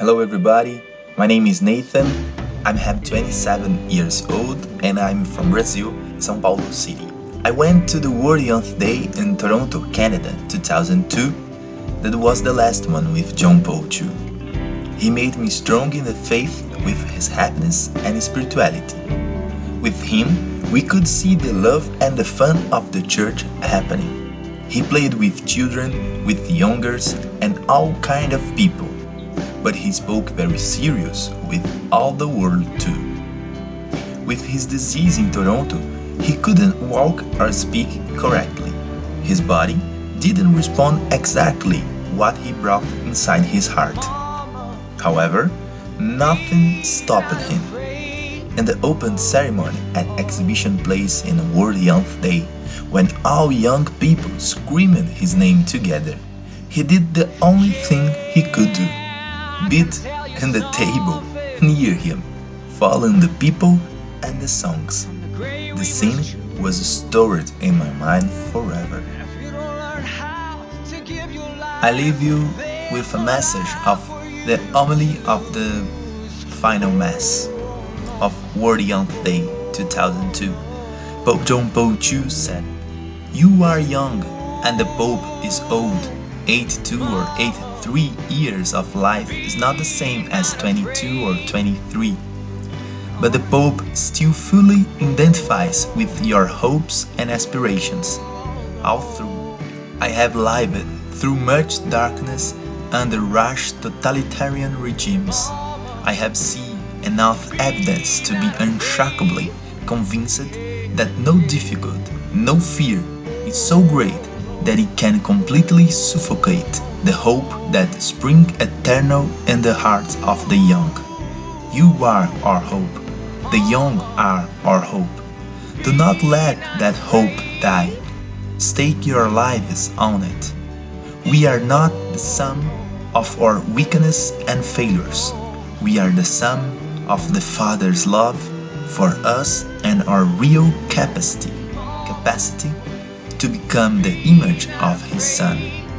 Hello, everybody. My name is Nathan. I'm have 27 years old and I'm from Brazil, São Paulo City. I went to the World Youth Day in Toronto, Canada, 2002. That was the last one with John Paul II. He made me strong in the faith with his happiness and spirituality. With him, we could see the love and the fun of the church happening. He played with children, with youngers, and all kind of people but he spoke very serious with all the world too. With his disease in Toronto, he couldn't walk or speak correctly. His body didn't respond exactly what he brought inside his heart. However, nothing stopped him. In the open ceremony at Exhibition Place in World Youth Day, when all young people screamed his name together, he did the only thing he could do beat in the table near him, following the people and the songs. The scene was stored in my mind forever. I leave you with a message of the homily of the final Mass of World Youth Day 2002. Pope John Paul II said, You are young and the Pope is old. 82 or 83 years of life is not the same as 22 or 23. But the Pope still fully identifies with your hopes and aspirations. All through, I have lived through much darkness under rash totalitarian regimes. I have seen enough evidence to be unshakably convinced that no difficulty, no fear is so great that it can completely suffocate the hope that springs eternal in the hearts of the young. You are our hope. The young are our hope. Do not let that hope die. Stake your lives on it. We are not the sum of our weakness and failures. We are the sum of the Father's love for us and our real capacity, capacity to become the image of His Son.